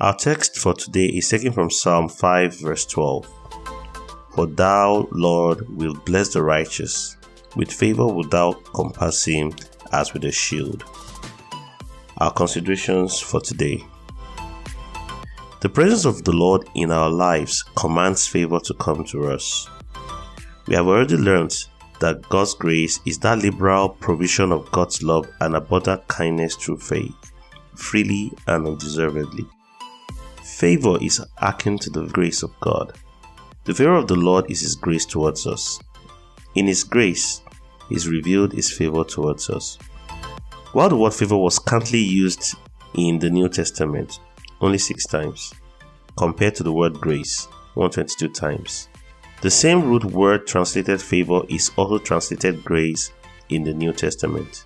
Our text for today is taken from Psalm 5, verse 12. For thou, Lord, wilt bless the righteous, with favor wilt thou compass him as with a shield. Our considerations for today. The presence of the Lord in our lives commands favor to come to us. We have already learned that God's grace is that liberal provision of God's love and abundant kindness through faith, freely and undeservedly. Favor is akin to the grace of God. The favor of the Lord is His grace towards us. In His grace is revealed His favor towards us. While the word favor was scantily used in the New Testament, only six times, compared to the word grace, 122 times. The same root word translated favor is also translated grace in the New Testament.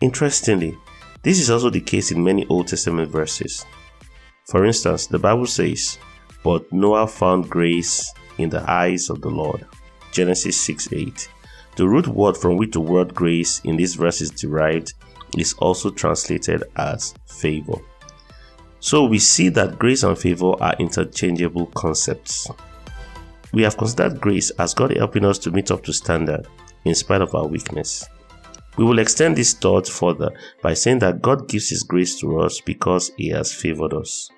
Interestingly, this is also the case in many Old Testament verses. For instance, the Bible says, But Noah found grace in the eyes of the Lord. Genesis 6 8. The root word from which the word grace in this verse is derived is also translated as favor. So we see that grace and favor are interchangeable concepts. We have considered grace as God helping us to meet up to standard in spite of our weakness. We will extend this thought further by saying that God gives His grace to us because He has favored us.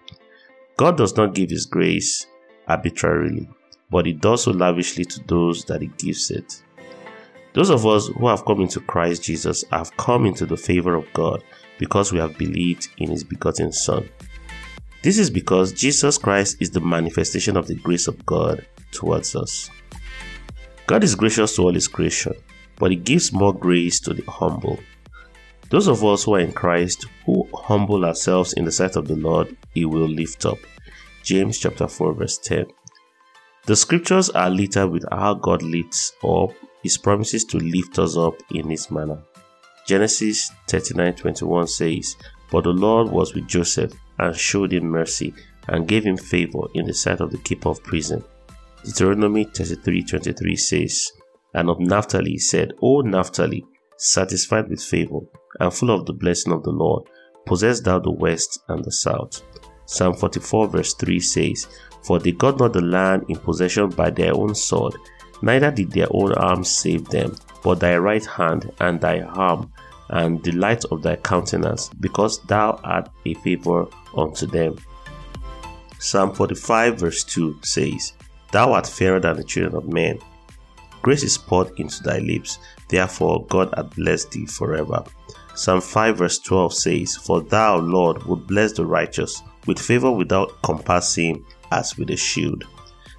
God does not give His grace arbitrarily, but He does so lavishly to those that He gives it. Those of us who have come into Christ Jesus have come into the favor of God because we have believed in His begotten Son. This is because Jesus Christ is the manifestation of the grace of God towards us. God is gracious to all His creation, but He gives more grace to the humble. Those of us who are in Christ, who humble ourselves in the sight of the Lord, He will lift up. James chapter 4, verse 10. The scriptures are littered with how God lifts up His promises to lift us up in His manner. Genesis 39:21 says, But the Lord was with Joseph and showed him mercy and gave him favor in the sight of the keeper of prison. Deuteronomy 33:23 says, And of Naphtali said, O Naphtali, satisfied with favor and full of the blessing of the Lord, possess thou the west and the south. Psalm 44 verse 3 says, For they got not the land in possession by their own sword, neither did their own arms save them, but thy right hand and thy arm and the light of thy countenance, because thou art a favor unto them. Psalm 45 verse 2 says, Thou art fairer than the children of men. Grace is poured into thy lips, therefore God hath blessed thee forever. Psalm 5 verse 12 says, For thou, Lord, would bless the righteous, with favor without compassing as with a shield.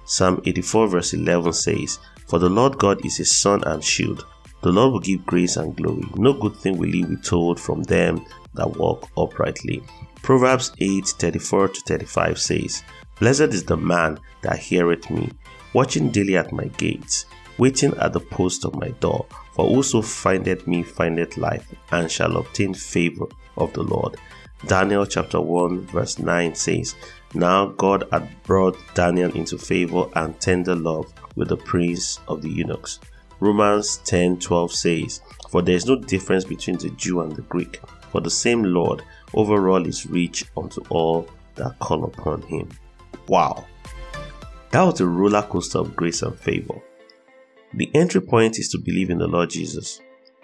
Psalm 84 verse 11 says, For the Lord God is a sun and shield. The Lord will give grace and glory. No good thing will he withhold from them that walk uprightly. Proverbs 8 34 to 35 says, Blessed is the man that heareth me, watching daily at my gates, waiting at the post of my door. For whoso findeth me findeth life, and shall obtain favor of the Lord. Daniel chapter 1 verse 9 says, Now God had brought Daniel into favor and tender love with the prince of the eunuchs. Romans 10:12 says, For there is no difference between the Jew and the Greek, for the same Lord overall is rich unto all that call upon him. Wow. That was a roller coaster of grace and favor. The entry point is to believe in the Lord Jesus,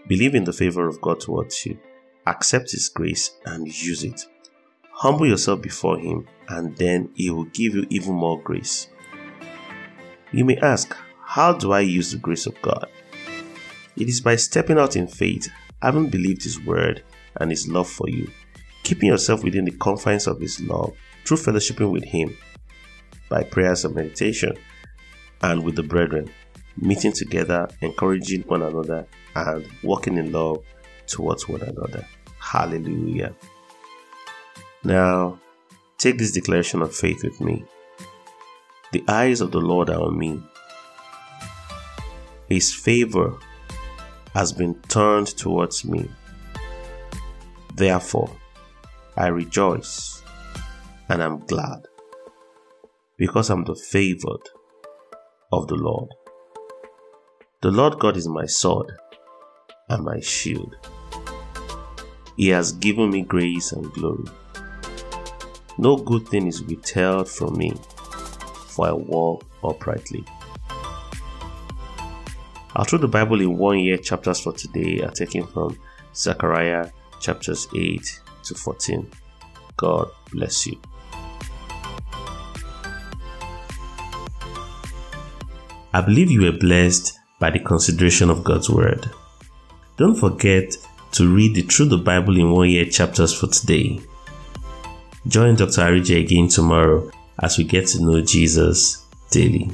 believe in the favor of God towards you, accept His grace, and use it. Humble yourself before Him, and then He will give you even more grace. You may ask, How do I use the grace of God? It is by stepping out in faith, having believed His word and His love for you, keeping yourself within the confines of His love through fellowshipping with Him, by prayers and meditation, and with the brethren, meeting together, encouraging one another, and walking in love towards one another. Hallelujah. Now, take this declaration of faith with me. The eyes of the Lord are on me. His favor has been turned towards me. Therefore, I rejoice and I'm glad because I'm the favored of the Lord. The Lord God is my sword and my shield. He has given me grace and glory. No good thing is withheld from me, for I walk uprightly. Our Through the Bible in One Year chapters for today are taken from Zechariah chapters 8 to 14. God bless you. I believe you were blessed by the consideration of God's Word. Don't forget to read the Through the Bible in One Year chapters for today. Join Dr. Arije again tomorrow as we get to know Jesus daily.